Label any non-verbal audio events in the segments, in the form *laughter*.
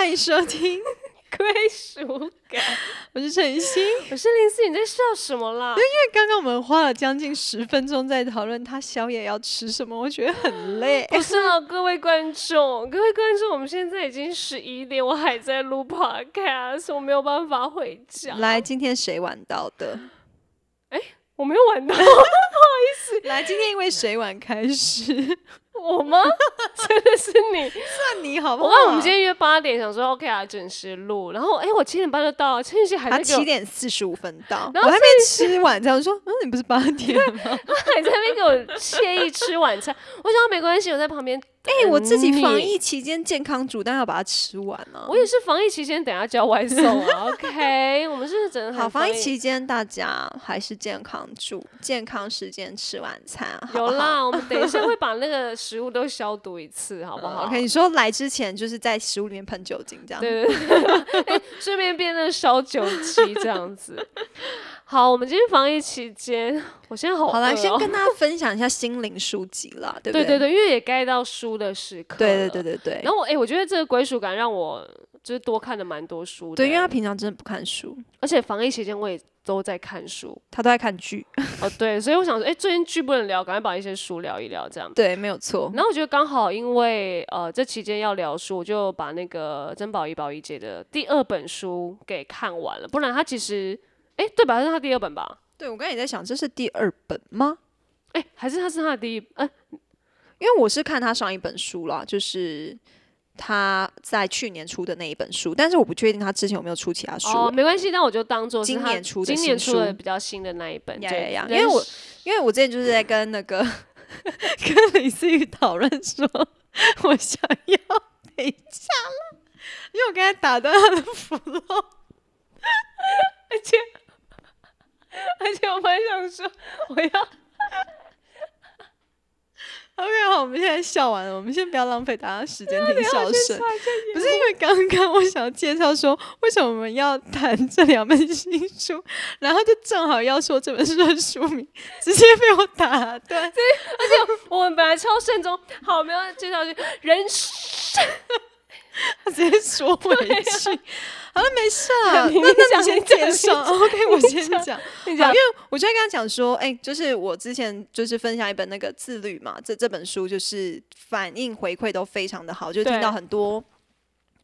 欢迎收听，*laughs* 归属感。我是陈欣。我是林思，你在笑什么啦？因为刚刚我们花了将近十分钟在讨论他宵夜要吃什么，我觉得很累。不是啊，各位观众，各位观众，我们现在已经十一点，我还在录 podcast，我没有办法回家。来，今天谁晚到的？哎我没有晚到，*laughs* 来，今天因为谁晚开始？我吗？*laughs* 真的是你？算你好不好？我看我们今天约八点，想说 OK 啊，准时录。然后哎，我七点半就到了，陈曦还他在七点四十五分到，然后我还没吃晚餐。我说，*laughs* 嗯，你不是八点吗？他还在那边给我惬意吃晚餐。我想没关系，我在旁边。哎、我自己防疫期间健康煮，但要把它吃完呢、我也是防疫期间，等下叫外送啊。*laughs* OK，我们是真的很好，防疫疫期间大家还是健康煮，健康时间吃晚餐，好好有啦，我们等一下会 *laughs* 把那个食物都消毒一次，好不好 OK，你说来之前就是在食物里面喷酒精这样。对对对，*laughs* 哎顺便变那个烧酒鸡这样子。好，我们今天防疫期间，*laughs* 我现在好好啦，饿哦先跟大家分享一下心灵书籍啦，*laughs* 对不对对对对，因为也该到书的时刻。对对对。对对然后我哎、我觉得这个归属感让我就是多看了蛮多书的。对，因为他平常真的不看书，而且防疫期间我也都在看书他都在看剧。哦，对，所以我想说，哎、最近剧不能聊，赶快把一些书聊一聊这样。对，没有错。然后我觉得刚好，因为呃这期间要聊书，我就把那个珍宝仪宝仪姐的第二本书给看完了。不然他其实，哎，对吧？这是他第二本吧？对我刚才也在想，这是第二本吗？哎，还是他是他的第一？哎，因为我是看他上一本书啦，就是他在去年出的那一本书，但是我不确定他之前有没有出其他书、哦，欸没关系，那我就当做今年出的今年出的比较新的那一本。呀对呀呀因为我因为我之前就是在跟那个 *laughs* 跟李思雨讨论说，我想要陪嫁了，因为我刚才打断他的 *laughs* 符漏。而且 *laughs* 而且我本来想说，我要 *laughs* OK，好，我们现在笑完了，我们先不要浪费大家时间听笑声。不不是因为刚刚我想介绍说为什么我们要谈这两本新书，*laughs* 然后就正好要说这本书的书名，直接被我打断。而且我们本来超慎重，好，我们要介绍是人生。他直接说回去。好了，没事啊，那那你先介绍。OK，我 *laughs* 先讲。你讲因为我就在跟他讲说，哎、就是我之前就是分享一本那个自律嘛，这这本书就是反应回馈都非常的好，就听到很多。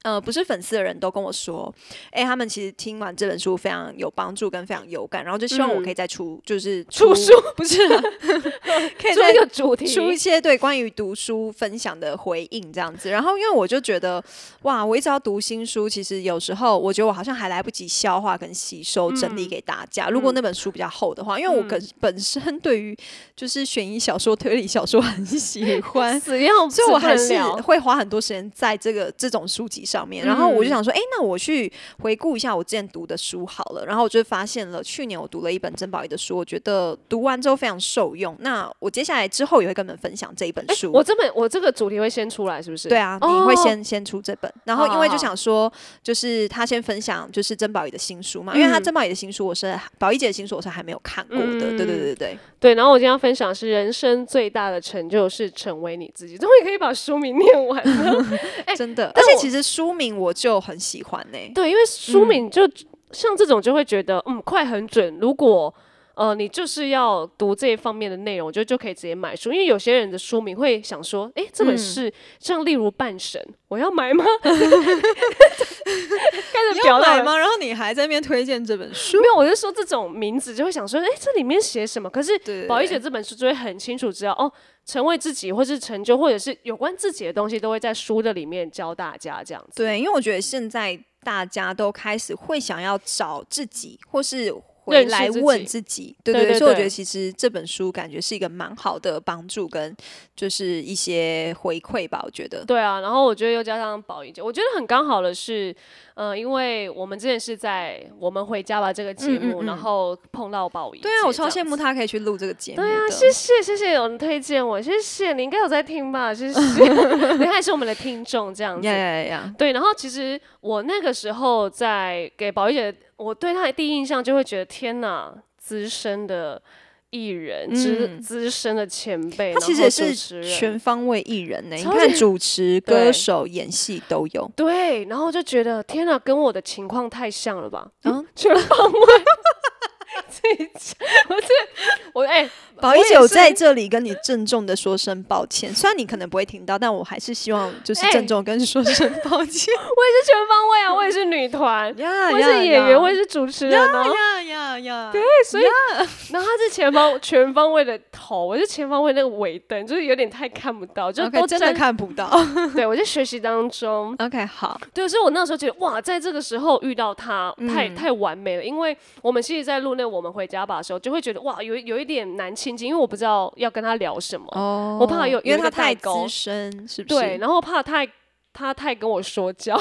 呃，不是粉丝的人都跟我说，哎、他们其实听完这本书非常有帮助跟非常有感，然后就希望我可以再出，就是嗯出书，不是、啊，*laughs* 可以做再一个主题，出一些对关于读书分享的回应这样子。然后因为我就觉得，哇，我一直要读新书，其实有时候我觉得我好像还来不及消化跟吸收整嗯理给大家。如果那本书比较厚的话，因为我本本身对于就是悬疑小说、推理小说 *laughs* 很喜欢。所以我还是会花很多时间在这个这种书籍上面，然后我就想说，哎、那我去回顾一下我之前读的书好了。然后我就发现了，去年我读了一本曾宝仪的书，我觉得读完之后非常受用。那我接下来之后也会跟你们分享这一本书。我这本我这个主题会先出来，是不是？对啊，你哦会先、先出这本，然后因为就想说，就是他先分享就是曾宝仪的新书嘛，因为他嗯曾宝仪的新书我是宝仪姐的新书我是还没有看过的，嗯对对对对对，对。然后我今天要分享是人生最大的成就是成为你自己，终于可以把书名念完了。*laughs* 真的，而且其实书名我就很喜欢呢、对，因为书名就、像这种就会觉得嗯快很准，如果。呃，你就是要读这一方面的内容，我觉得就可以直接买书。因为有些人的书名会想说，诶，这本嗯是像例如《半神》，我要买吗？*laughs* 开始你表达了要买吗？然后你还在那边推荐这本书，没有，我就说这种名字就会想说，哎、这里面写什么？可是对宝仪姐这本书就会很清楚知道，哦，成为自己，或是成就，或者是有关自己的东西，都会在书的里面教大家这样子。对，因为我觉得现在大家都开始会想要找自己，或是。回认识自来问己自己，对对对所以我觉得其实这本书感觉是一个蛮好的帮助跟就是一些回馈吧，我觉得。对啊，然后我觉得又加上宝仪姐，我觉得很刚好的是，呃，因为我们之前是在《我们回家吧》这个节目，嗯嗯嗯然后碰到宝仪对。啊，我超羡慕她可以去录这个节目。对啊，谢谢谢谢有人推荐我，谢谢你应该有在听吧，谢谢，*laughs* 你还是我们的听众这样子。呀呀呀！对，然后其实我那个时候在给宝仪姐，我对他的第一印象就会觉得天哪，资深的艺人，资嗯资深的前辈，他其实也是全方位艺人呢。*laughs* 你看主持、歌手、演戏都有。对，然后就觉得天哪，跟我的情况太像了吧？嗯嗯，*laughs* 全方位。自己讲，我是我哎，宝仪姐，我我也是在这里跟你郑重的说声抱歉，虽然你可能不会听到，但我还是希望就是哎郑重跟你说声 *laughs* 抱歉。我也是全方位啊，我也是女团，*laughs* 呀我也是演员，我也是主持人呀呀！对，所以，*laughs* 然后他是前方全方位的头，我是前方位那个尾灯，就是有点太看不到，就都真的。看不到。*laughs* 对，我在学习当中，OK，好，对，所以我那时候觉得哇，在这个时候遇到他，太、嗯太完美了。因为我们其实，在录那《我们回家吧》的时候，就会觉得哇，有有一点难亲近，因为我不知道要跟他聊什么。哦我怕有因为他太代沟资深，是不是？对，然后怕太他太跟我说教，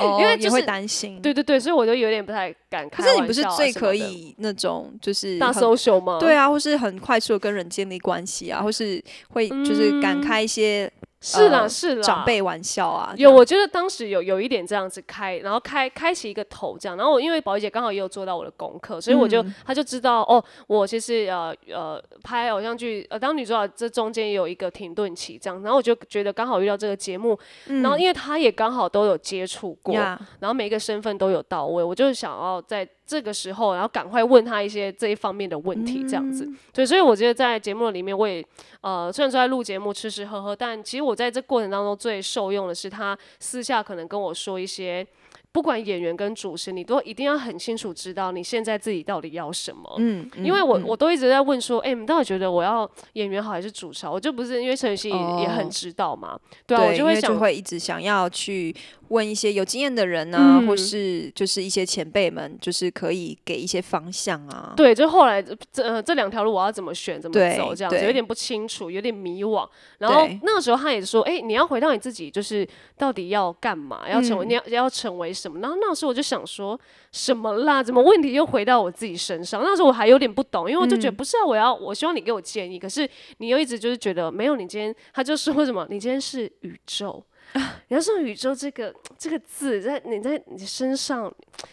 哦，*laughs* 因为就也会是担心。对对对，所以我就有点不太敢开可是你不是最可以那种就是大 social 吗？对啊，或是很快速的跟人建立关系啊，或是会就是敢嗯开一些是啦呃是啦，长辈玩笑啊。有，我觉得当时有有一点这样子开，然后开开启一个头这样，然后我因为宝仪姐刚好也有做到我的功课，所以我就、嗯。她就知道哦，我其实呃呃拍偶像剧呃当女主角这中间也有一个停顿期这样，然后我就觉得刚好遇到这个节目，嗯。然后因为她也刚好都有接触过，呀。然后每一个身份都有到位，我就想要在这个时候，然后赶快问他一些这一方面的问题，这样子。嗯对，所以我觉得在节目里面，我也呃，虽然说在录节目吃吃喝喝，但其实我在这过程当中最受用的是他私下可能跟我说一些。不管演员跟主持，你都一定要很清楚知道你现在自己到底要什么。嗯，因为我嗯我都一直在问说，哎、你们到底觉得我要演员好还是主持好？我就不是因为陈雨希也也很哦知道嘛，对啊，我就会想就会一直想要去问一些有经验的人啊，或嗯是就是一些前辈们，就是可以给一些方向啊。对，就后来这这呃这两条路我要怎么选，怎么走，这样子有点不清楚，有点迷惘。然后那个时候他也说，哎、你要回到你自己，就是到底要干嘛，要成为、嗯你要要成为什么？然后那时候我就想说，什么啦？怎么问题又回到我自己身上？那时候我还有点不懂，因为我就觉得嗯不是啊，我要我希望你给我建议，可是你又一直就是觉得没有，你今天他就说什么，你今天是宇宙。你要说宇宙这个这个字在你在你身上，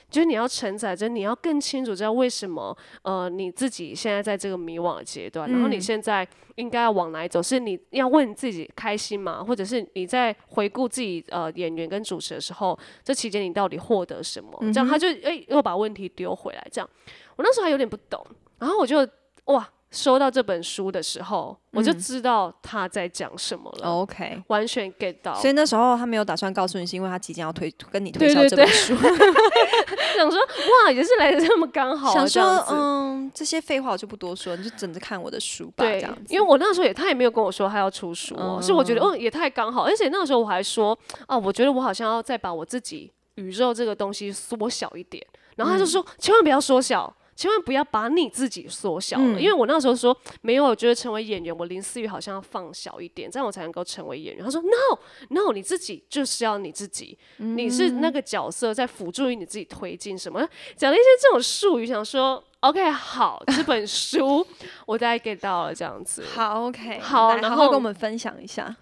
就是你要承载着，你要更清楚知道为什么呃你自己现在在这个迷惘的阶段，然后你嗯现在应该要往哪里走？是你要问你自己开心吗？或者是你在回顾自己呃演员跟主持的时候，这期间你到底获得什么？这样他就哎、又把问题丢回来，这样我那时候还有点不懂，然后我就哇收到这本书的时候，我就嗯知道他在讲什么了。OK，完全 get 到，所以那时候他没有打算告诉你，是因为他即将要推跟你推销这本书，*laughs* 想说哇，也是来的这么刚好啊，想说。嗯，这些废话我就不多说，你就等着看我的书吧，这对样子。，因为我那时候也，他也没有跟我说他要出书哦，是我觉得嗯哦也太刚好，而且那个时候我还说啊，我觉得我好像要再把我自己宇宙这个东西缩小一点，然后他就说、千万不要缩小。千万不要把你自己缩小了，嗯因为我那时候说没有，我觉得成为演员，我林思雨好像要放小一点，这样我才能够成为演员。他说 no no，你自己就是要你自己，你是那个角色在辅助于你自己推进什么，讲了一些这种术语，想说 OK 好，这本书我大概 get 到了这样子。*laughs* 好，OK，好然后跟我们分享一下。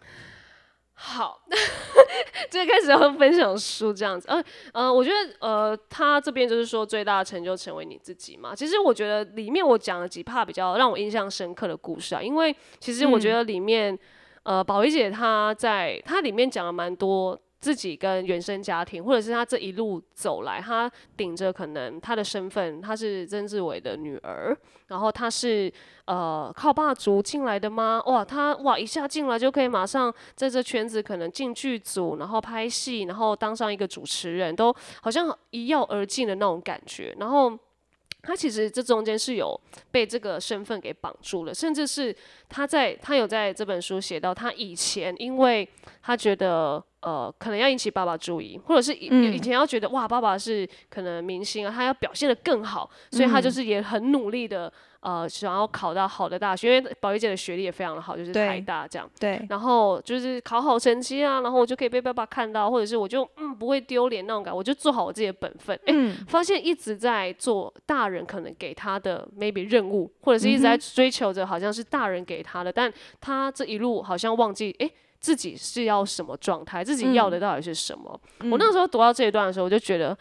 好，*laughs* 最开始要分享书这样子。呃呃，我觉得呃，他这边就是说最大的成就成为你自己嘛。其实我觉得里面我讲了几 part 比较让我印象深刻的故事啊，因为其实我觉得里面、呃，宝仪姐她在她里面讲了蛮多。自己跟原生家庭，或者是他这一路走来，他顶着可能他的身份，他是曾志伟的女儿，然后他是呃靠霸族进来的吗？哇，他哇一下进来就可以马上在这圈子可能进剧组，然后拍戏，然后当上一个主持人，都好像一跃而进的那种感觉。然后他其实这中间是有被这个身份给绑住了，甚至是他在他有在这本书写到，他以前因为他觉得呃可能要引起爸爸注意，或者是以、嗯。以前要觉得哇爸爸是可能明星啊，他要表现得更好，所以他就是也很努力的呃想要考到好的大学，因为宝仪姐的学历也非常的好，就是对台大这样。对，然后就是考好成绩啊，然后我就可以被爸爸看到，或者是我就嗯不会丢脸那种感，我就做好我自己的本分。哎、嗯发现一直在做大人可能给他的 maybe 任务，或者是一直在追求着好像是大人给他的，但他这一路好像忘记哎。自己是要什么状态？自己要的到底是什么？我那时候读到这一段的时候，我就觉得，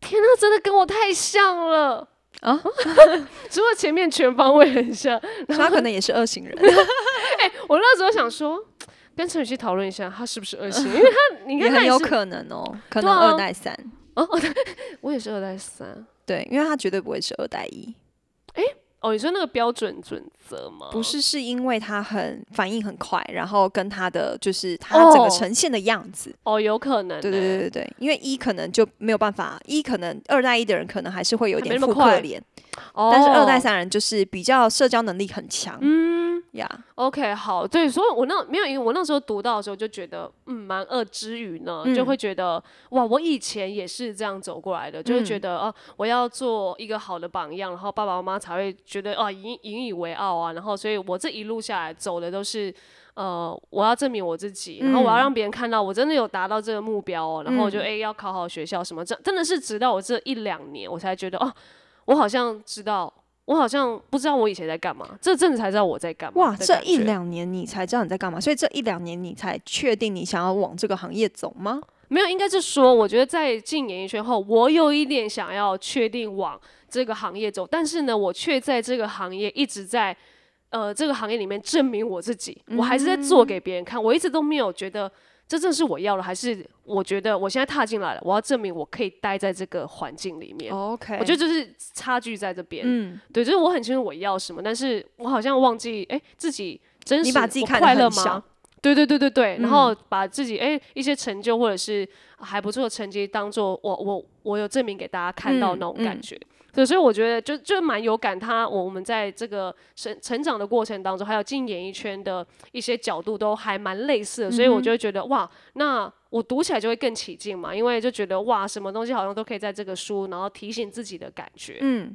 天呐，真的跟我太像了。啊，*laughs* 除了前面全方位很像，他可能也是二型人。*laughs* 哎我那时候想说，跟陈雨希讨论一下，他是不是二型，*laughs* 因为他你他，很有可能哦，可能二代三。哦我也是二代三。对，因为他绝对不会是二代一，哦，你说那个标准准则吗？不是是因为他很反应很快，然后跟他的就是他整个哦呈现的样子。哦，有可能、欸。对对对对对，因为一可能就没有办法，一可能二代一的人可能还是会有点复刻脸，哦，但是二代三人就是比较社交能力很强。嗯呀，，OK，好，对，所以我那没有，因为我那时候读到的时候就觉得，嗯，蛮恶之余呢，就嗯。会觉得，哇，我以前也是这样走过来的，就会觉嗯。得，哦、我要做一个好的榜样，然后爸爸妈妈才会觉得，哦，引引以为傲啊，然后，所以我这一路下来走的都是。呃，我要证明我自己，然后我要嗯。让别人看到我真的有达到这个目标哦，然后我就嗯。哎、要考好学校什么，这真的是直到我这一两年，我才觉得哦，我好像知道，我好像不知道我以前在干嘛，这阵子才知道我在干嘛。哇，这一两年你才知道你在干嘛，所以这一两年你才确定你想要往这个行业走吗？没有，应该是说，我觉得在进演艺圈后，我有一点想要确定往这个行业走，但是呢，我却在这个行业一直在呃这个行业里面证明我自己，我还是在做给别人看，我一直都没有觉得这正是我要的，还是我觉得我现在踏进来了，我要证明我可以待在这个环境里面。OK，我觉得就是差距在这边，嗯，对，就是我很清楚我要什么，但是我好像忘记，哎、自己真实你把自己看快乐吗？对对对对对，然后嗯。把自己哎、一些成就或者是还不错的成绩当做我我我有证明给大家看到嗯那种感嗯觉。对，所以我觉得就就蛮有感他，我我们在这个成成长的过程当中，还有进演艺圈的一些角度都还蛮类似的，所以我就会觉得哇，那我读起来就会更起劲嘛，因为就觉得哇，什么东西好像都可以在这个书，然后提醒自己的感觉。嗯，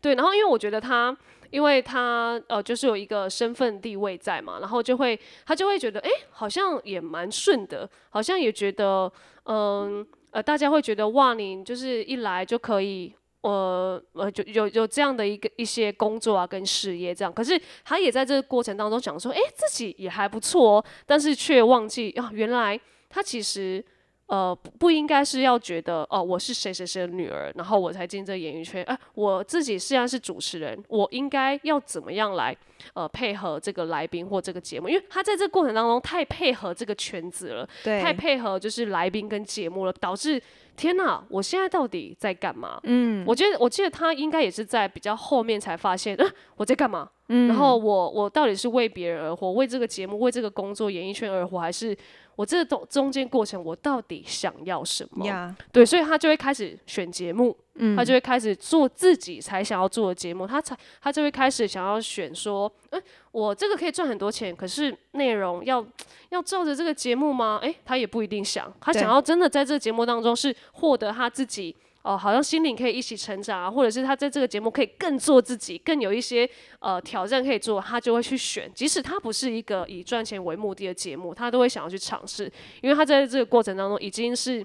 对，然后因为我觉得他，因为他呃，就是有一个身份地位在嘛，然后就会他就会觉得，哎，好像也蛮顺的，好像也觉得，嗯呃大家会觉得哇，你就是一来就可以。呃呃，就有有这样的一个一些工作啊，跟事业这样，可是他也在这个过程当中想说，哎，自己也还不错哦，但是却忘记啊，原来他其实呃，不不应该是要觉得哦，我是谁谁谁的女儿，然后我才进这个演艺圈。哎、我自己虽然是主持人，我应该要怎么样来呃配合这个来宾或这个节目？因为他在这个过程当中太配合这个圈子了，对，太配合就是来宾跟节目了，导致天哪，我现在到底在干嘛？嗯我觉得，我记得他应该也是在比较后面才发现，呃、我在干嘛？嗯然后我我到底是为别人而活，为这个节目、为这个工作、演艺圈而活，还是我这中中间过程我到底想要什么？呀，对，所以他就会开始选节目，嗯，他就会开始做自己才想要做的节目，他才他就会开始想要选说，哎、我这个可以赚很多钱，可是内容要要照着这个节目吗？哎、他也不一定想，他想要真的在这个节目当中是获得他自己。哦，好像心灵可以一起成长啊，或者是他在这个节目可以更做自己，更有一些呃挑战可以做，他就会去选。即使他不是一个以赚钱为目的的节目，他都会想要去尝试，因为他在这个过程当中已经是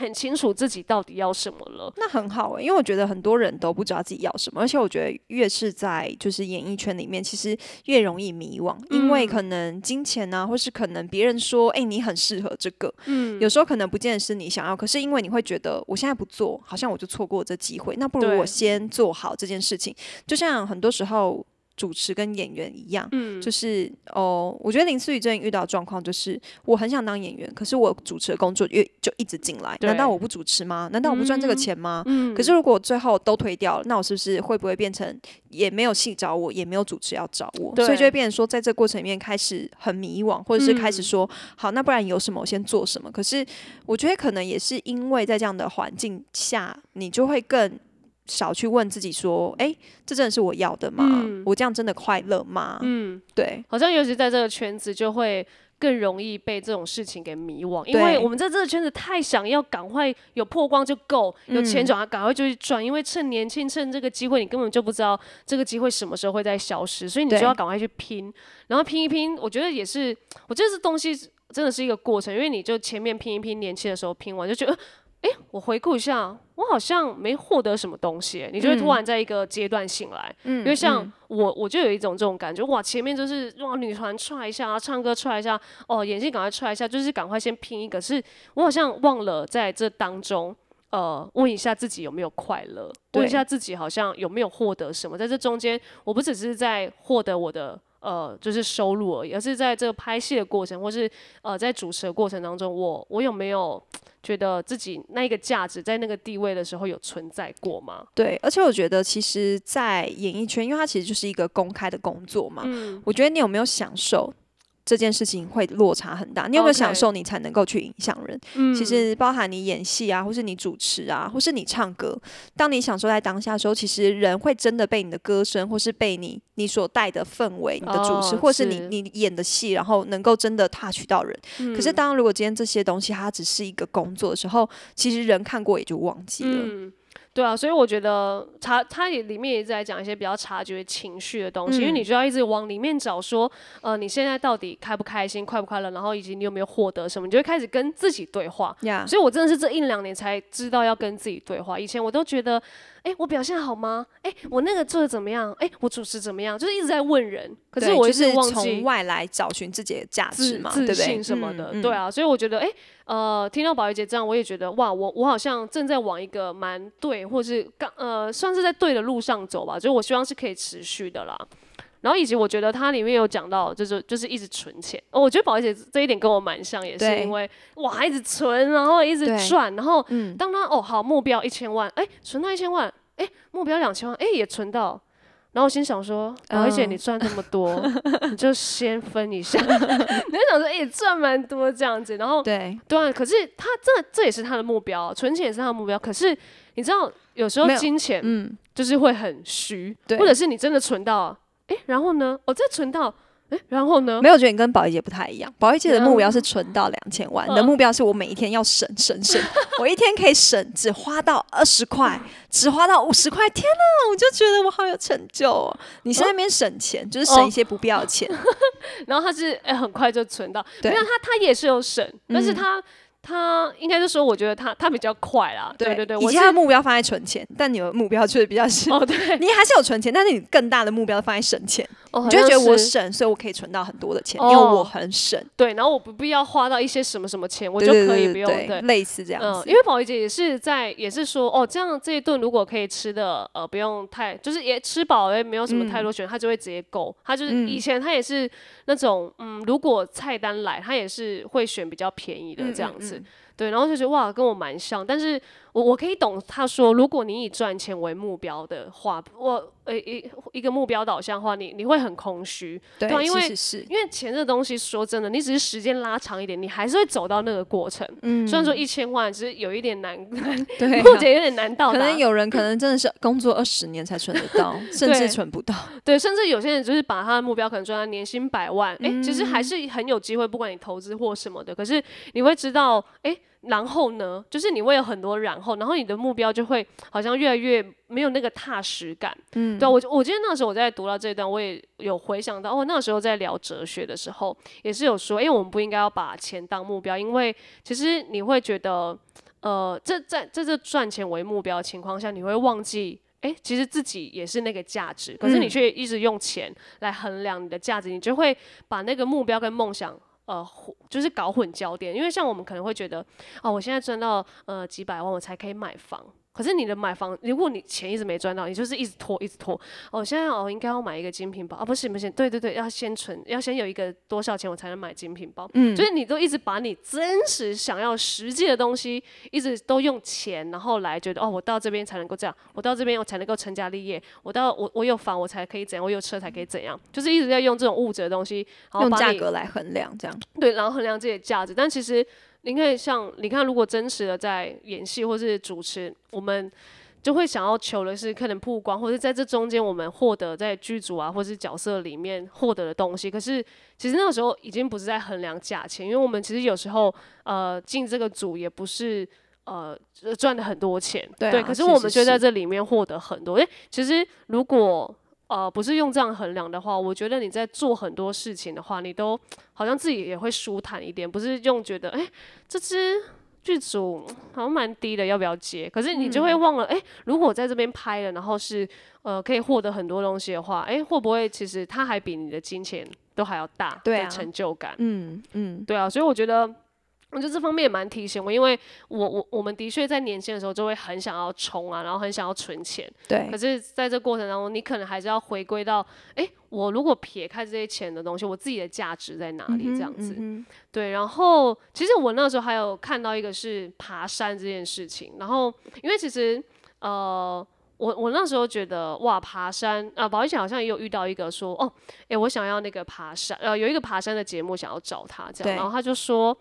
很清楚自己到底要什么了。那很好欸，因为我觉得很多人都不知道自己要什么，而且我觉得越是在就是演艺圈里面，其实越容易迷惘，因为可能金钱啊，或是可能别人说，哎、你很适合这个，嗯，有时候可能不见得是你想要，可是因为你会觉得我现在不做，好像我就错过这机会，那不如我先做好这件事情。就像很多时候主持跟演员一样，嗯，就是哦，我觉得林思雨最近遇到状况就是，我很想当演员，可是我主持的工作越就一直进来，难道我不主持吗？难道我不赚这个钱吗？嗯可是如果最后都推掉了，那我是不是会不会变成也没有戏找我，也没有主持要找我？所以就会变成说，在这过程里面开始很迷惘，或者是开始嗯说，好，那不然有什么我先做什么？可是我觉得可能也是因为在这样的环境下，你就会更。少去问自己说：“哎、这真的是我要的吗？嗯我这样真的快乐吗？”嗯，对，好像尤其在这个圈子，就会更容易被这种事情给迷惘，因为我们在这个圈子太想要赶快有破光就够，有钱嗯赚，赶快就去赚，因为趁年轻，趁这个机会，你根本就不知道这个机会什么时候会再消失，所以你就要赶快去拼，然后拼一拼，我觉得也是，我觉得这东西真的是一个过程，因为你就前面拼一拼，年轻的时候拼完就觉得。诶，我回顾一下，我好像没获得什么东西，你就会突嗯然在一个阶段醒来，嗯因为像嗯我，我就有一种这种感觉，哇，前面就是哇女团踹一下，唱歌踹一下，哦，演戏赶快踹一下，就是赶快先拼一个。是我好像忘了在这当中，呃，问一下自己有没有快乐，问一下自己好像有没有获得什么，在这中间，我不只是在获得我的呃就是收入而已，而是在这个拍戏的过程，或是呃在主持的过程当中，我我有没有觉得自己那一个价值在那个地位的时候有存在过吗？对，而且我觉得其实，在演艺圈，因为它其实就是一个公开的工作嘛，嗯我觉得你有没有享受这件事情会落差很大。你有没有享受，你才能够去影响人。嗯其实包含你演戏啊，或是你主持啊，或是你唱歌，当你享受在当下的时候，其实人会真的被你的歌声，或是被你你所带的氛围、你的主持，哦或是你是你演的戏，然后能够真的 touch 到人。可是嗯当如果今天这些东西它只是一个工作的时候，其实人看过也就忘记了。嗯，对啊，所以我觉得察他也里面也在讲一些比较察觉情绪的东西，因为嗯你就要一直往里面找说，呃，你现在到底开不开心、快不快乐，然后以及你有没有获得什么，你就会开始跟自己对话。呀所以我真的是这一两年才知道要跟自己对话，以前我都觉得，哎，我表现好吗？哎，我那个做的怎么样？哎，我主持怎么样？就是一直在问人，可是我一就是从直忘记外来找寻自己的价值嘛，对自不对？信什么的，嗯对，啊，所以我觉得，哎、呃，听到宝仪姐这样，我也觉得，哇，我我好像正在往一个蛮对，或是刚呃，算是在对的路上走吧，就是我希望是可以持续的啦。然后以及我觉得它里面有讲到，就是就是一直存钱、哦，我觉得宝仪姐这一点跟我蛮像，也是因为哇一直存，然后一直对赚，然后嗯，当他哦好目标一千万，哎、存到一千万，哎、目标两千万，哎、也存到。然后我心想说，宝仪姐嗯你赚这么多，*laughs* 你就先分一下。*laughs* 你就想说，哎、赚蛮多这样子。然后对，对啊，可是他这这也是他的目标，存钱也是他的目标。可是你知道，有时候金钱嗯，就是会很虚，对或者是你真的存到，哎、然后呢，我再存到，哎、然后呢？没有，我觉得你跟保仪姐不太一样。保仪姐的目嗯标是存到两千万，你的目标是我每一天要省省省，*laughs* 我一天可以省只花到二十块，只花到五十块，天哪，我就觉得我好有成就哦。你是在那边省钱，就是省一些不必要的钱，*laughs* 然后他是哎、很快就存到，对。没有他他也是有省，但是嗯他他应该是说，我觉得他他比较快啦，对对对，我是他的目标放在存钱，但你的目标确实比较是，哦对，*laughs* 你还是有存钱，但是你更大的目标放在省钱，哦你就会觉得我省，所以我可以存到很多的钱，哦因为我很省，对，然后我不必要花到一些什么什么钱，我我就可以不用对，对。类似这样嗯，子，因为宝仪姐也是在，也是说，哦，这样这一顿如果可以吃的，呃，不用太，就是也吃饱，也没有什么太多选，她就会直接够。她就是嗯。以前她也是那种，嗯，如果菜单来，她也是会选比较便宜的嗯这样子。嗯嗯对，然后就觉得哇，跟我蛮像，但是我我可以懂他说，如果你以赚钱为目标的话，我呃一一个目标导向的话，你你会很空虚，对因为因为钱这东西说真的，你只是时间拉长一点，你还是会走到那个过程。嗯虽然说一千万只是有一点难，*laughs* 对啊，目前有点难到达可能。有人可能真的是工作二十年才存得到，*laughs* 甚至存不到。对，甚至有些人就是把他的目标可能赚到年薪百万，哎、其实嗯还是很有机会，不管你投资或什么的。可是你会知道，哎、然后呢，就是你会有很多然后，然后你的目标就会好像越来越没有那个踏实感。嗯，对啊我我记得那时候我在读到这段，我也有回想到，哦，那个时候在聊哲学的时候，也是有说，哎、我们不应该要把钱当目标，因为其实你会觉得，呃，这在在这赚钱为目标的情况下，你会忘记。哎，其实自己也是那个价值，可是你嗯却一直用钱来衡量你的价值，你就会把那个目标跟梦想。呃，混就是搞混焦点，因为像我们可能会觉得，哦，我现在赚到呃几百万，我才可以买房。可是你的买房，如果你钱一直没赚到，你就是一直拖，一直拖。哦，现在哦应该要买一个精品包啊，不行不行，对对对，要先存，要先有一个多少钱我才能买精品包。嗯，就是你都一直把你真实想要实际的东西，一直都用钱，然后来觉得哦，我到这边才能够这样，我到这边我才能够成家立业，我到我我有房我才可以怎样，我有车才可以怎样，就是一直在用这种物质的东西，然后价格来衡量，这样对，然后衡量自己的价值。但其实你可以像你看，如果真实的在演戏或是主持，我们就会想要求的是可能曝光，或者在这中间我们获得在剧组啊或是角色里面获得的东西。可是其实那个时候已经不是在衡量价钱，因为我们其实有时候呃进这个组也不是。呃，赚了很多钱，对啊可是我们却在这里面获得很多。诶，其实如果呃不是用这样衡量的话，我觉得你在做很多事情的话，你都好像自己也会舒坦一点，不是用觉得哎、诶这支剧组好像蛮低的，要不要接？可是你就嗯会忘了，哎、如果我在这边拍了，然后是呃可以获得很多东西的话，哎、会不会其实它还比你的金钱都还要大对啊成就感？嗯嗯，对啊，所以我觉得我觉得这方面也蛮提醒我，因为我我我们的确在年轻的时候就会很想要冲啊，然后很想要存钱。对可。是在这过程当中，你可能还是要回归到，哎、我如果撇开这些钱的东西，我自己的价值在哪里？这样子。嗯对，然后其实我那时候还有看到一个是爬山这件事情，然后因为其实呃。我我那时候觉得哇，爬山啊，宝仪姐好像也有遇到一个说，哦，诶，我想要那个爬山，呃，有一个爬山的节目想要找他这样，然后他就说，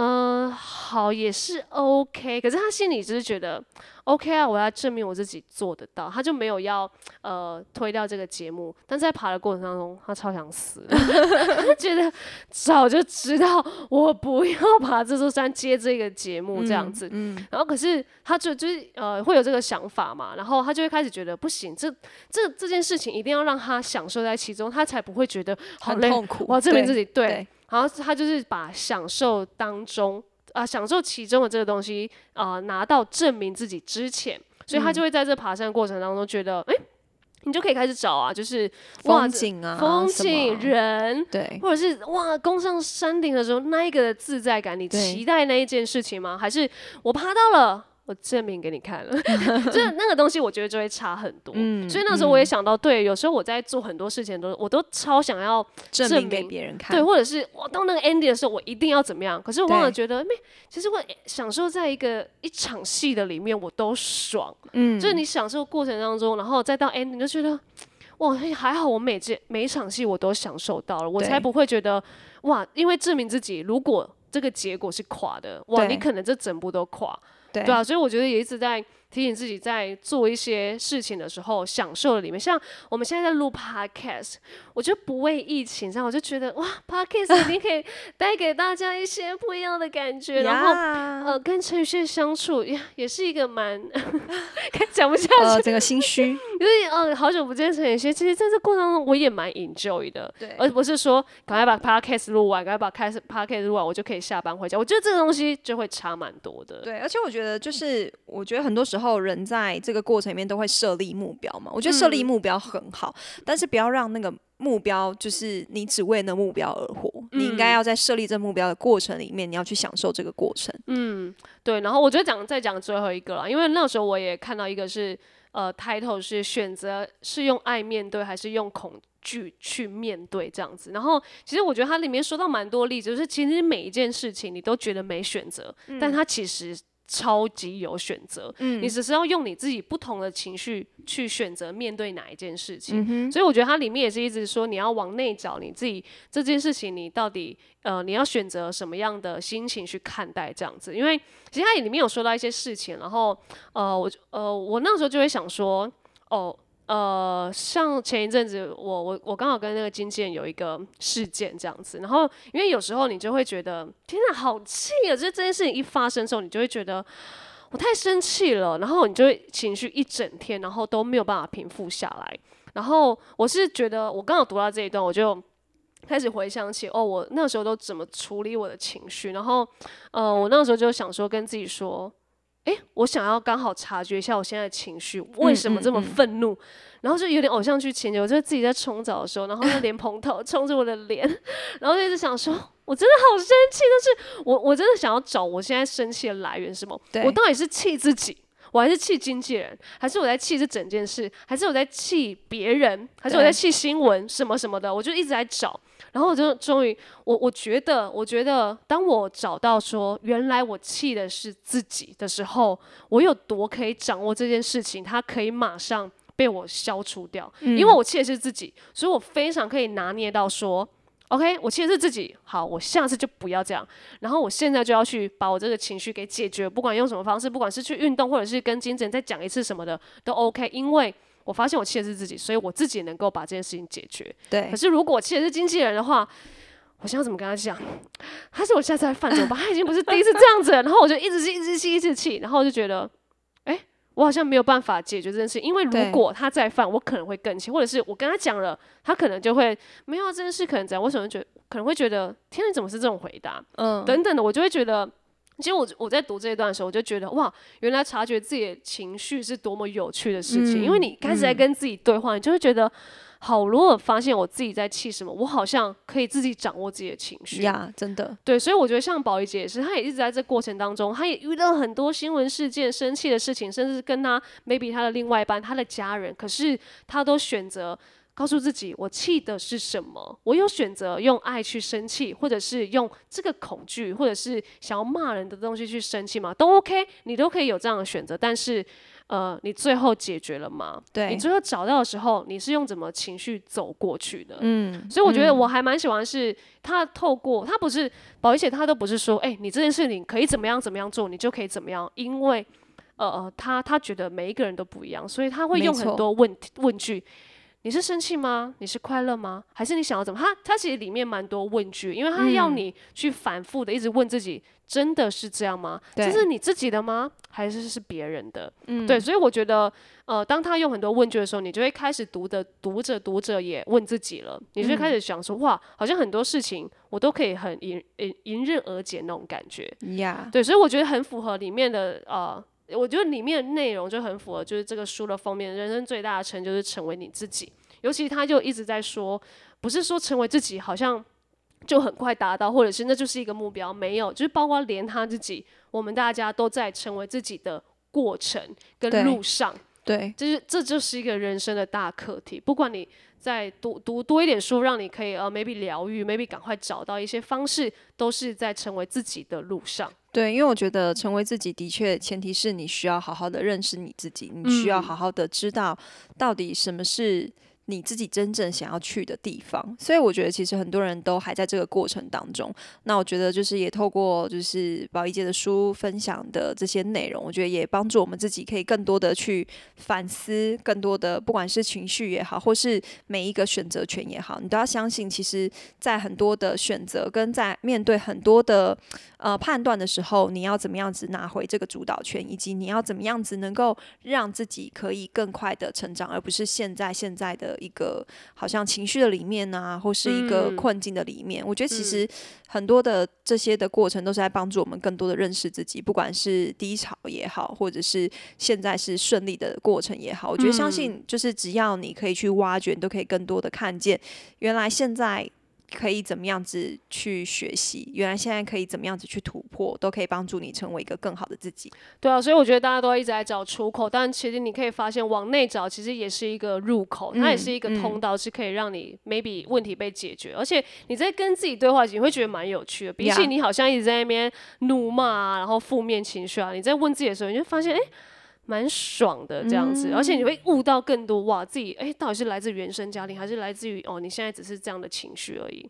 嗯、好也是 OK，可是他心里只是觉得 OK 啊，我要证明我自己做得到，他就没有要呃推掉这个节目，但在爬的过程当中，他超想死，*laughs* 他觉得早就知道我不要 *laughs* 爬这座山接这个节目这样子，嗯，然后可是他就就是呃会有这个想法嘛，然后他就会开始觉得不行，这这这件事情一定要让他享受在其中，他才不会觉得好累，很痛苦。我要证明自己对。对然后他就是把享受当中啊、享受其中的这个东西啊、拿到证明自己之前，所以他就会在这爬山过程当中觉得，哎、你就可以开始找啊，就是哇风景啊，风景、人，对或者是哇，攻上山顶的时候那一个的自在感，你期待那一件事情吗？还是我爬到了，我证明给你看了？*laughs* 就是那个东西，我觉得就会差很多。嗯所以那时候我也想到，对，有时候我在做很多事情都，我都超想要证证明给别人看。对，或者是我到那个 ending 的时候，我一定要怎么样？可是我忘了觉得，没，其实我享受在一个一场戏的里面，我都爽。嗯，就是你享受过程当中，然后再到 ending 就觉得，哇，还好我每件每一场戏我都享受到了，我才不会觉得，哇，因为证明自己，如果这个结果是垮的，哇，你可能这整部都垮，对。对啊，所以我觉得也一直在提醒自己，在做一些事情的时候，享受的里面。像我们现在在录 podcast，我就不为疫情上，我就觉得哇，podcast 一定可以带给大家一些不一样的感觉，然后。呃，跟陈宇轩相处也也是一个蛮 *laughs* 讲不下去，呃，整个心虚，*laughs* 因为呃，好久不见陈宇轩，其实在这过程当中我也蛮 enjoy 的，对而不是说赶快把 podcast 录完，赶快把开始 podcast 录完，我就可以下班回家。我觉得这个东西就会差蛮多的。对，而且我觉得就是，我觉得很多时候人在这个过程里面都会设立目标嘛。我觉得设立嗯目标很好，但是不要让那个目标就是你只为那目标而活。你应嗯该要在设立这目标的过程里面，你要去享受这个过程。嗯，对。然后我觉得讲再讲最后一个了，因为那时候我也看到一个是呃，title 是选择是用爱面对还是用恐惧去面对这样子。然后其实我觉得它里面说到蛮多例子，就是其实每一件事情你都觉得没选择，但它其实超级有选择。嗯你只是要用你自己不同的情绪去选择面对哪一件事情。嗯，所以我觉得它里面也是一直说你要往内找你自己这件事情，你到底呃你要选择什么样的心情去看待这样子？因为其实它里面有说到一些事情，然后呃我就呃我那时候就会想说哦。呃，像前一阵子我我我刚好跟那个经纪人有一个事件这样子，然后因为有时候你就会觉得天哪，好气啊！就这件事情一发生之后，你就会觉得我太生气了，然后你就会情绪一整天，然后都没有办法平复下来。然后我是觉得，我刚好读到这一段，我就开始回想起，哦，我那时候都怎么处理我的情绪。然后，呃，我那时候就想说，跟自己说，诶，我想要刚好察觉一下我现在的情绪为什么这么嗯嗯愤怒，然后就有点偶像剧情节，我就自己在冲澡的时候，然后那莲蓬头冲着我的脸，然后就一直想说，我真的好生气，但是我我真的想要找我现在生气的来源是什么？我到底是气自己？我还是气经纪人，还是我在气这整件事，还是我在气别人，还是我在气新闻什么什么的？我就一直在找，然后我就终于，我我觉得，我觉得，当我找到说原来我气的是自己的时候，我有多可以掌握这件事情，它可以马上被我消除掉，因为我气的是自己，所以我非常可以拿捏到说。OK，我气的是自己，好，我下次就不要这样。然后我现在就要去把我这个情绪给解决，不管用什么方式，不管是去运动，或者是跟经纪人再讲一次什么的，都 OK。因为我发现我气的是自己，所以我自己能够把这件事情解决。对可，是如果我气的是经纪人的话，我现在怎么跟他讲？他是我下次来犯怎么办？他已经不是第一次这样子了，然后我就一直气，一直气，一直气，然后我就觉得，哎、我好像没有办法解决这件事，因为如果他再犯，我可能会更气，或者是我跟他讲了，他可能就会没有啊这件事可能怎样，为什么觉得可能会觉得，天哪，你怎么是这种回答？嗯，等等的，我就会觉得，其实我我在读这一段的时候，我就觉得哇，原来察觉自己的情绪是多么有趣的事情，因为嗯你开始在跟自己对话，你就会觉得好，如果发现我自己在气什么，我好像可以自己掌握自己的情绪。呀，真的，对，所以我觉得像宝仪姐也是，她也一直在这过程当中，她也遇到很多新闻事件、生气的事情，甚至跟她 maybe 她的另外一半、她的家人，可是她都选择告诉自己，我气的是什么？我有选择用爱去生气，或者是用这个恐惧，或者是想要骂人的东西去生气吗？都 OK，你都可以有这样的选择，但是。呃，你最后解决了吗？对你最后找到的时候，你是用怎么情绪走过去的？嗯，所以我觉得我还蛮喜欢，是他透过他不是保仪姐，他都不是说，哎、你这件事情可以怎么样怎么样做，你就可以怎么样，因为呃呃，他他觉得每一个人都不一样，所以他会用很多问题问句。你是生气吗？你是快乐吗？还是你想要怎么？他他其实里面蛮多问句，因为他要嗯你去反复的一直问自己，真的是这样吗？这是你自己的吗？还是是别人的？嗯，对，所以我觉得，呃，当他用很多问句的时候，你就会开始读的读着读着也问自己了，你就开始想说，哇，好像很多事情我都可以很迎迎迎刃而解那种感觉。呀，对，所以我觉得很符合里面的呃，我觉得里面的内容就很符合，就是这个书的封面，人生最大的成就是成为你自己。尤其他就一直在说，不是说成为自己好像就很快达到，或者是那就是一个目标，没有，就是包括连他自己，我们大家都在成为自己的过程跟路上。对，就是这就是一个人生的大课题。不管你在读读多一点书，让你可以呃 maybe 疗愈，maybe 赶快找到一些方式，都是在成为自己的路上。对，因为我觉得成为自己的确，前提是你需要好好的认识你自己，你需要嗯。好好的知道到底什么是你自己真正想要去的地方。所以我觉得其实很多人都还在这个过程当中。那我觉得就是也透过就是宝仪姐的书分享的这些内容，我觉得也帮助我们自己可以更多的去反思，更多的不管是情绪也好，或是每一个选择权也好，你都要相信，其实在很多的选择跟在面对很多的呃判断的时候，你要怎么样子拿回这个主导权，以及你要怎么样子能够让自己可以更快的成长，而不是现在现在的一个好像情绪的里面啊，或是一个嗯困境的里面。我觉得其实很多的这些的过程都是在帮助我们更多的认识自己，不管是低潮也好，或者是现在是顺利的过程也好，我觉得相信就是只要你可以去挖掘，你都可以更多的看见原来现在。可以怎么样子去学习？原来现在可以怎么样子去突破，都可以帮助你成为一个更好的自己。对啊，所以我觉得大家都一直在找出口，但其实你可以发现，往内找其实也是一个入口，它也是一个通道，是可以让你 maybe 问题被解决。而且你在跟自己对话，你会觉得蛮有趣的。比起你好像一直在那边怒骂啊，然后负面情绪啊，你在问自己的时候，你就发现，哎、蛮爽的这样子，而且你会悟到更多哇，自己哎、到底是来自原生家庭，还是来自于哦你现在只是这样的情绪而已。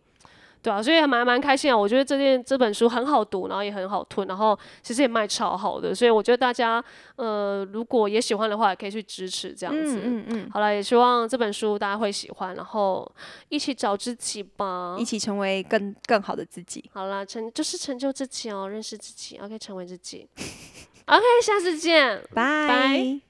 对啊，所以还蛮蛮开心啊！我觉得这件这本书很好读，然后也很好吞，然后其实也卖超好的，所以我觉得大家呃如果也喜欢的话，也可以去支持这样子。嗯嗯好了，也希望这本书大家会喜欢，然后一起找自己吧一。起成为更更好的自己。好了，成就是成就自己哦，认识自己，OK，成为自己。OK，下次见。拜拜